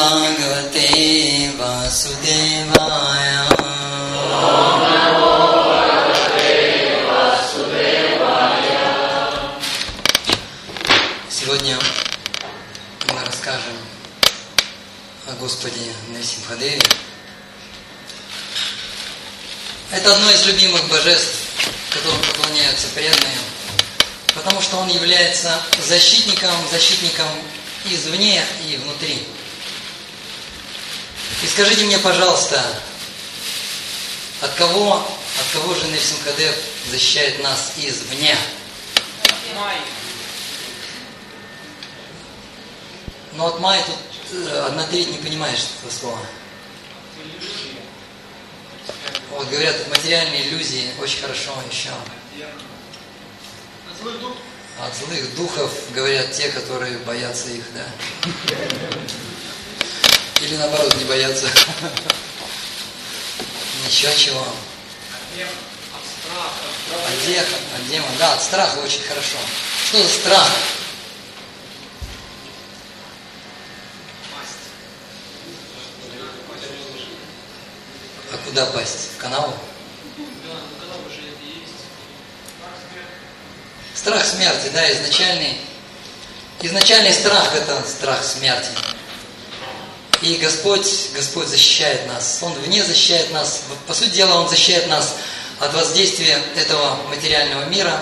Bhagavate Vasudevaya. Сегодня мы расскажем о Господе Нарсимхадеве. Это одно из любимых божеств, которым поклоняются преданные, потому что он является защитником, защитником извне и внутри. И скажите мне, пожалуйста, от кого, от кого же Нарсимхадев защищает нас извне? Но от Майи тут э, одна треть не понимаешь этого слова. Вот говорят, материальные иллюзии очень хорошо еще. От злых духов говорят те, которые боятся их, да? Или наоборот, не боятся. Ничего чего. От деха, от демона. Да, от страха очень хорошо. Что за страх? А куда пасть? В канаву? Страх смерти, да, изначальный. Изначальный страх – это страх смерти. И Господь, Господь защищает нас. Он вне защищает нас. По сути дела, Он защищает нас от воздействия этого материального мира,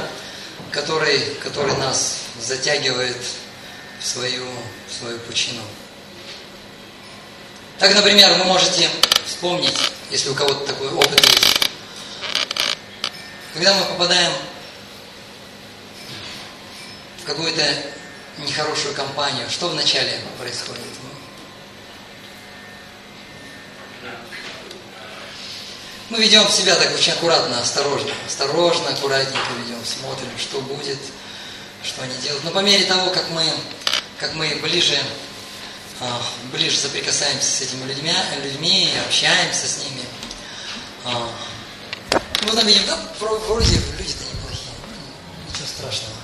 который, который нас затягивает в свою, в свою пучину. Так, например, вы можете вспомнить, если у кого-то такой опыт есть. Когда мы попадаем в какую-то нехорошую компанию, что вначале происходит? Мы ведем себя так очень аккуратно, осторожно. Осторожно, аккуратненько ведем, смотрим, что будет, что они делают. Но по мере того, как мы, как мы ближе а, ближе соприкасаемся с этими людьми, людьми общаемся с ними. А, мы потом видим, да, вроде люди-то неплохие, ничего страшного.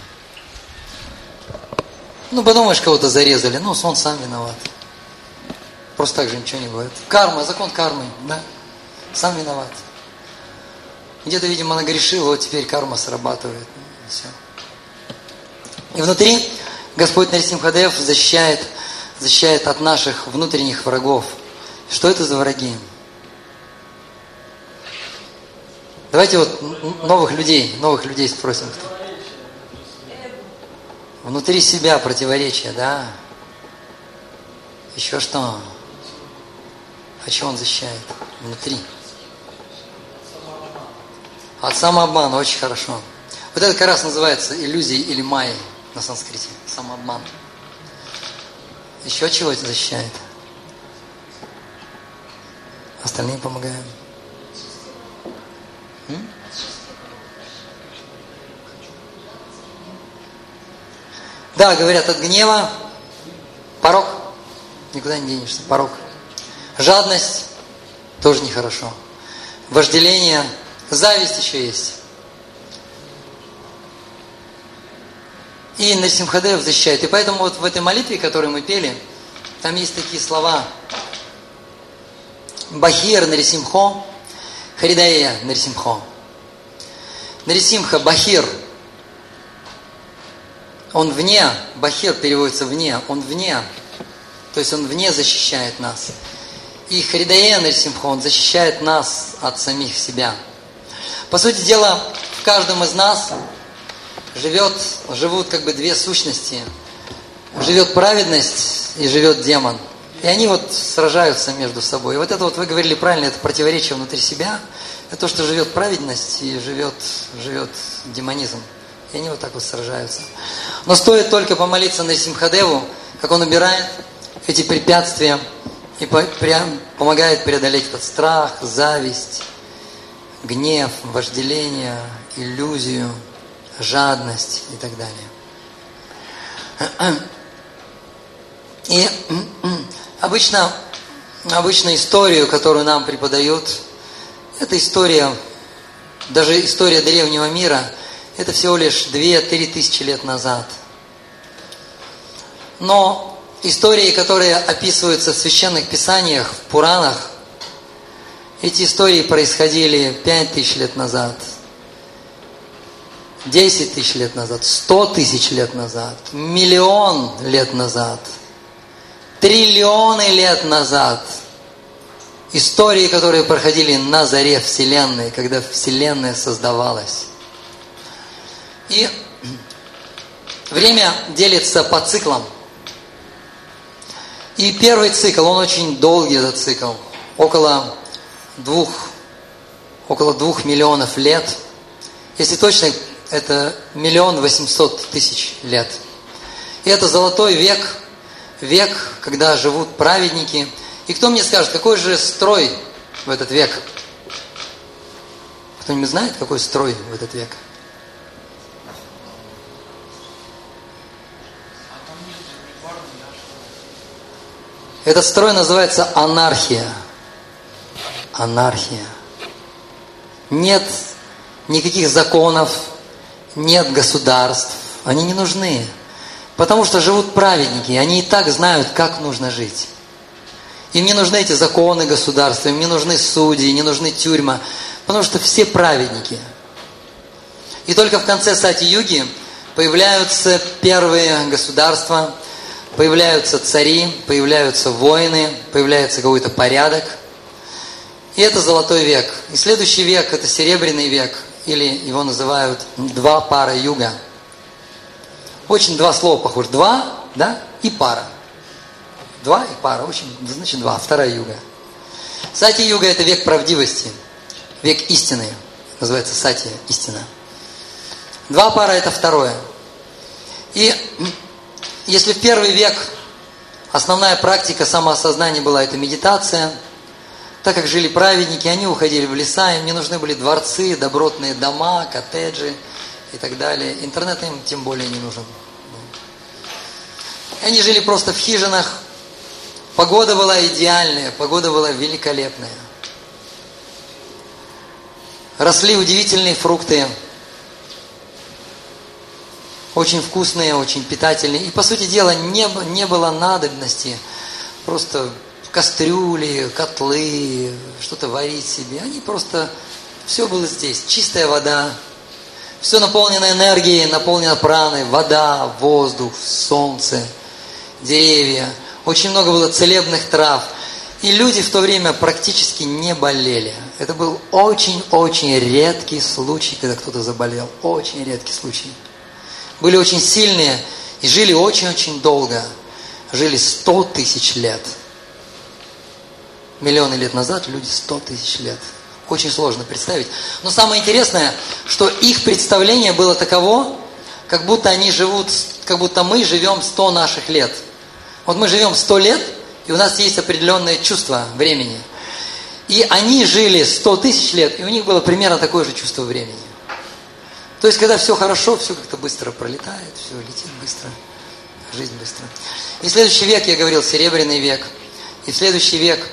Ну, подумаешь, кого-то зарезали, ну, он сам виноват. Просто так же ничего не бывает. Карма, закон кармы, да, сам виноват. Где-то, видимо, нагрешил, вот теперь карма срабатывает. И все. И внутри Господь Нарисимхадев защищает защищает от наших внутренних врагов. Что это за враги? Давайте вот новых людей, новых людей спросим. Внутри себя противоречия, да? Еще что? А что он защищает? Внутри. От самообмана, очень хорошо. Вот это как раз называется иллюзией или майей на санскрите. Самообман. Еще чего защищает? Остальные помогаем. Да, говорят, от гнева порог. Никуда не денешься. Порог. Жадность тоже нехорошо. Вожделение. Зависть еще есть. И Нарсимхадев защищает. И поэтому вот в этой молитве, которую мы пели, там есть такие слова. Бахир Нарисимхо, Харидая Нарисимхо. Нарисимха Бахир. Он вне, Бахир переводится вне, он вне. То есть он вне защищает нас. И Харидая Нарисимхо, он защищает нас от самих себя. По сути дела, в каждом из нас живет, живут как бы две сущности. Живет праведность и живет демон. И они вот сражаются между собой. И вот это вот вы говорили правильно, это противоречие внутри себя. Это то, что живет праведность и живет, живет демонизм. И они вот так вот сражаются. Но стоит только помолиться на Симхадеву, как он убирает эти препятствия и помогает преодолеть этот страх, зависть, гнев, вожделение, иллюзию, жадность и так далее. И обычно, обычно историю, которую нам преподают, это история, даже история древнего мира, это всего лишь 2-3 тысячи лет назад. Но истории, которые описываются в священных писаниях, в Пуранах, эти истории происходили 5 тысяч лет назад, 10 тысяч лет назад, 100 тысяч лет назад, миллион лет назад, триллионы лет назад. Истории, которые проходили на заре Вселенной, когда Вселенная создавалась. И время делится по циклам. И первый цикл, он очень долгий, этот цикл, около двух, около двух миллионов лет. Если точно, это миллион восемьсот тысяч лет. И это золотой век, век, когда живут праведники. И кто мне скажет, какой же строй в этот век? Кто-нибудь знает, какой строй в этот век? Этот строй называется анархия. Анархия. Нет никаких законов, нет государств. Они не нужны. Потому что живут праведники, они и так знают, как нужно жить. Им не нужны эти законы государства, им не нужны судьи, не нужны тюрьма, потому что все праведники. И только в конце Сати-Юги появляются первые государства, появляются цари, появляются воины, появляется какой-то порядок. И это золотой век. И следующий век – это серебряный век, или его называют два пара юга. Очень два слова похожи. Два, да, и пара. Два и пара, очень, значит два, вторая юга. Сати юга – это век правдивости, век истины. Называется сати, истина. Два пара – это второе. И если в первый век основная практика самоосознания была это медитация, так как жили праведники, они уходили в леса, им не нужны были дворцы, добротные дома, коттеджи и так далее. Интернет им тем более не нужен. Они жили просто в хижинах. Погода была идеальная, погода была великолепная. Росли удивительные фрукты, очень вкусные, очень питательные. И, по сути дела, не, не было надобности просто кастрюли, котлы, что-то варить себе. Они просто... Все было здесь. Чистая вода, все наполнено энергией, наполнено праной, вода, воздух, солнце, деревья. Очень много было целебных трав. И люди в то время практически не болели. Это был очень-очень редкий случай, когда кто-то заболел. Очень редкий случай были очень сильные и жили очень-очень долго. Жили сто тысяч лет. Миллионы лет назад люди сто тысяч лет. Очень сложно представить. Но самое интересное, что их представление было таково, как будто они живут, как будто мы живем сто наших лет. Вот мы живем сто лет, и у нас есть определенное чувство времени. И они жили сто тысяч лет, и у них было примерно такое же чувство времени. То есть, когда все хорошо, все как-то быстро пролетает, все летит быстро, жизнь быстро. И следующий век, я говорил, серебряный век. И следующий век,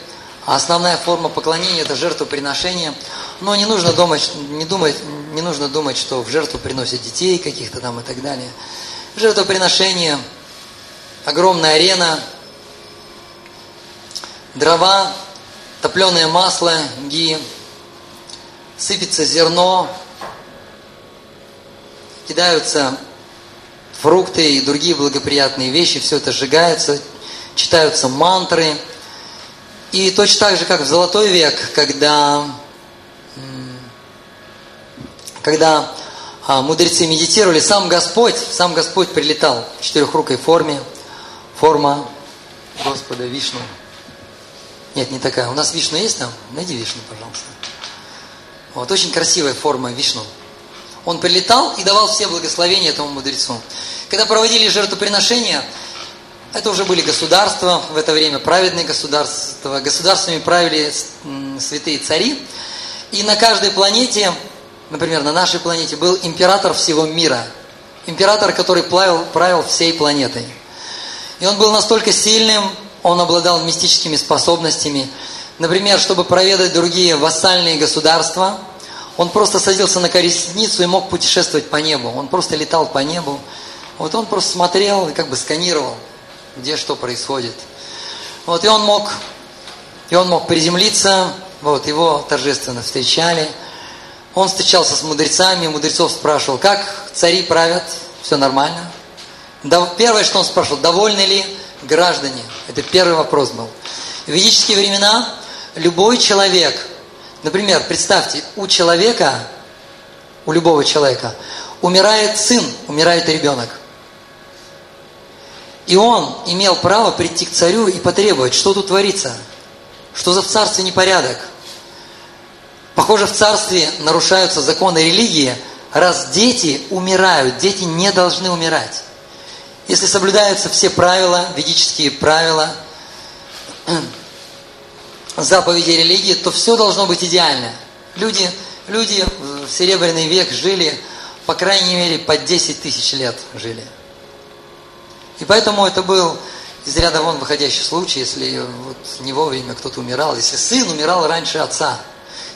основная форма поклонения – это жертвоприношение. Но не нужно думать, не, думать, не нужно думать, что в жертву приносят детей каких-то там и так далее. Жертвоприношение, огромная арена, дрова, топленое масло, ги, сыпется зерно, кидаются фрукты и другие благоприятные вещи, все это сжигается, читаются мантры. И точно так же, как в Золотой век, когда, когда а, мудрецы медитировали, сам Господь, сам Господь прилетал в четырехрукой форме, форма Господа Вишну. Нет, не такая. У нас Вишну есть там? Найди Вишну, пожалуйста. Вот, очень красивая форма Вишну. Он прилетал и давал все благословения этому мудрецу. Когда проводили жертвоприношения, это уже были государства, в это время праведные государства. Государствами правили святые цари. И на каждой планете, например, на нашей планете, был император всего мира. Император, который правил, правил всей планетой. И он был настолько сильным, он обладал мистическими способностями. Например, чтобы проведать другие вассальные государства – он просто садился на колесницу и мог путешествовать по небу. Он просто летал по небу. Вот он просто смотрел и как бы сканировал где что происходит. Вот, и он мог, и он мог приземлиться, вот, его торжественно встречали. Он встречался с мудрецами, мудрецов спрашивал, как цари правят, все нормально. Первое, что он спрашивал, довольны ли граждане? Это первый вопрос был. В ведические времена любой человек, например, представьте, у человека, у любого человека, умирает сын, умирает ребенок. И он имел право прийти к царю и потребовать, что тут творится, что за в царстве непорядок. Похоже, в царстве нарушаются законы религии, раз дети умирают, дети не должны умирать. Если соблюдаются все правила, ведические правила, заповеди религии, то все должно быть идеально. Люди, люди в Серебряный век жили, по крайней мере, по 10 тысяч лет жили. И поэтому это был из ряда вон выходящий случай, если вот не вовремя кто-то умирал, если сын умирал раньше отца.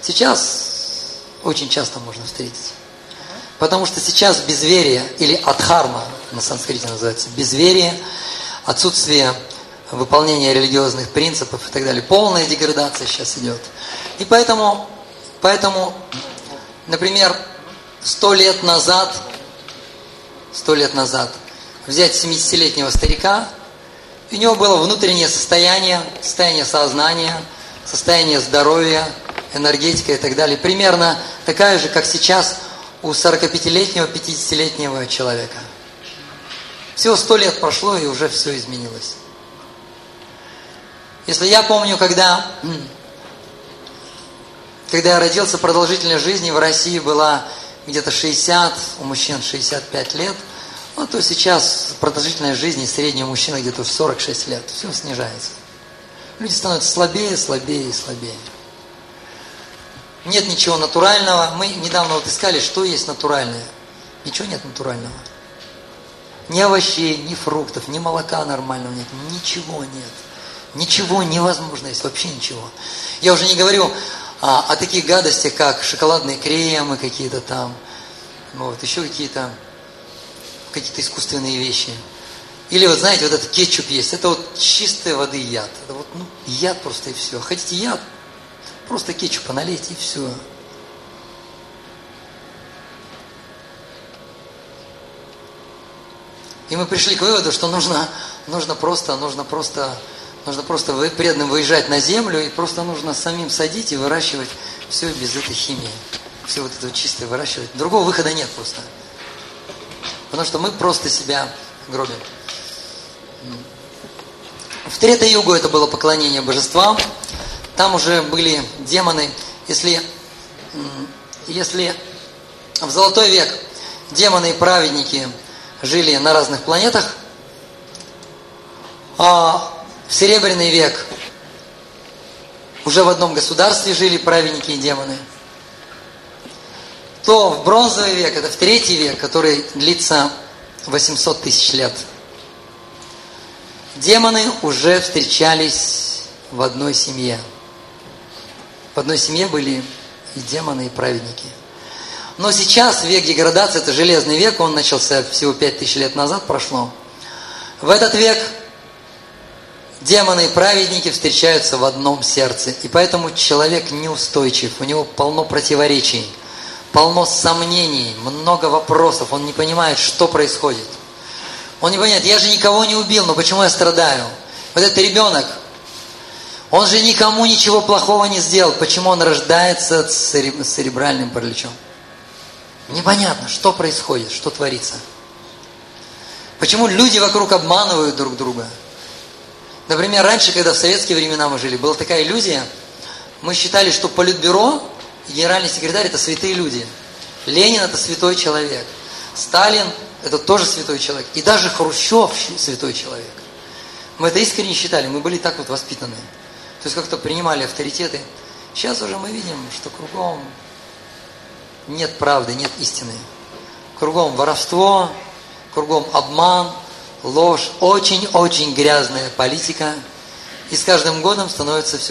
Сейчас очень часто можно встретить. Потому что сейчас безверие, или адхарма на санскрите называется, безверие, отсутствие выполнения религиозных принципов и так далее, полная деградация сейчас идет. И поэтому, поэтому например, сто лет назад, сто лет назад – взять 70-летнего старика, у него было внутреннее состояние, состояние сознания, состояние здоровья, энергетика и так далее. Примерно такая же, как сейчас у 45-летнего, 50-летнего человека. Всего сто лет прошло, и уже все изменилось. Если я помню, когда, когда я родился, продолжительность жизни в России была где-то 60, у мужчин 65 лет – ну, то сейчас продолжительность жизни среднего мужчины где-то в 46 лет. Все снижается. Люди становятся слабее, слабее и слабее. Нет ничего натурального. Мы недавно вот искали, что есть натуральное. Ничего нет натурального. Ни овощей, ни фруктов, ни молока нормального нет. Ничего нет. Ничего невозможно есть, вообще ничего. Я уже не говорю а, о таких гадостях, как шоколадные кремы какие-то там, вот, еще какие-то какие-то искусственные вещи. Или вот знаете, вот этот кетчуп есть, это вот чистой воды яд. Это вот ну, яд просто и все. Хотите яд? Просто кетчупа налейте и все. И мы пришли к выводу, что нужно, нужно просто, нужно просто, нужно просто преданным выезжать на землю и просто нужно самим садить и выращивать все без этой химии. Все вот это чистое выращивать. Другого выхода нет просто. Потому что мы просто себя гробим. В Трета-Югу это было поклонение божествам. Там уже были демоны. Если, если в Золотой век демоны и праведники жили на разных планетах, а в Серебряный век уже в одном государстве жили праведники и демоны – то в бронзовый век, это в третий век, который длится 800 тысяч лет, демоны уже встречались в одной семье. В одной семье были и демоны, и праведники. Но сейчас век деградации, это железный век, он начался всего 5000 лет назад прошло. В этот век демоны и праведники встречаются в одном сердце. И поэтому человек неустойчив, у него полно противоречий – полно сомнений, много вопросов, он не понимает, что происходит. Он не понимает, я же никого не убил, но почему я страдаю? Вот этот ребенок, он же никому ничего плохого не сделал, почему он рождается с церебральным параличом? Непонятно, что происходит, что творится. Почему люди вокруг обманывают друг друга? Например, раньше, когда в советские времена мы жили, была такая иллюзия, мы считали, что политбюро генеральный секретарь – это святые люди. Ленин – это святой человек. Сталин – это тоже святой человек. И даже Хрущев – святой человек. Мы это искренне считали, мы были так вот воспитаны. То есть как-то принимали авторитеты. Сейчас уже мы видим, что кругом нет правды, нет истины. Кругом воровство, кругом обман, ложь, очень-очень грязная политика. И с каждым годом становится все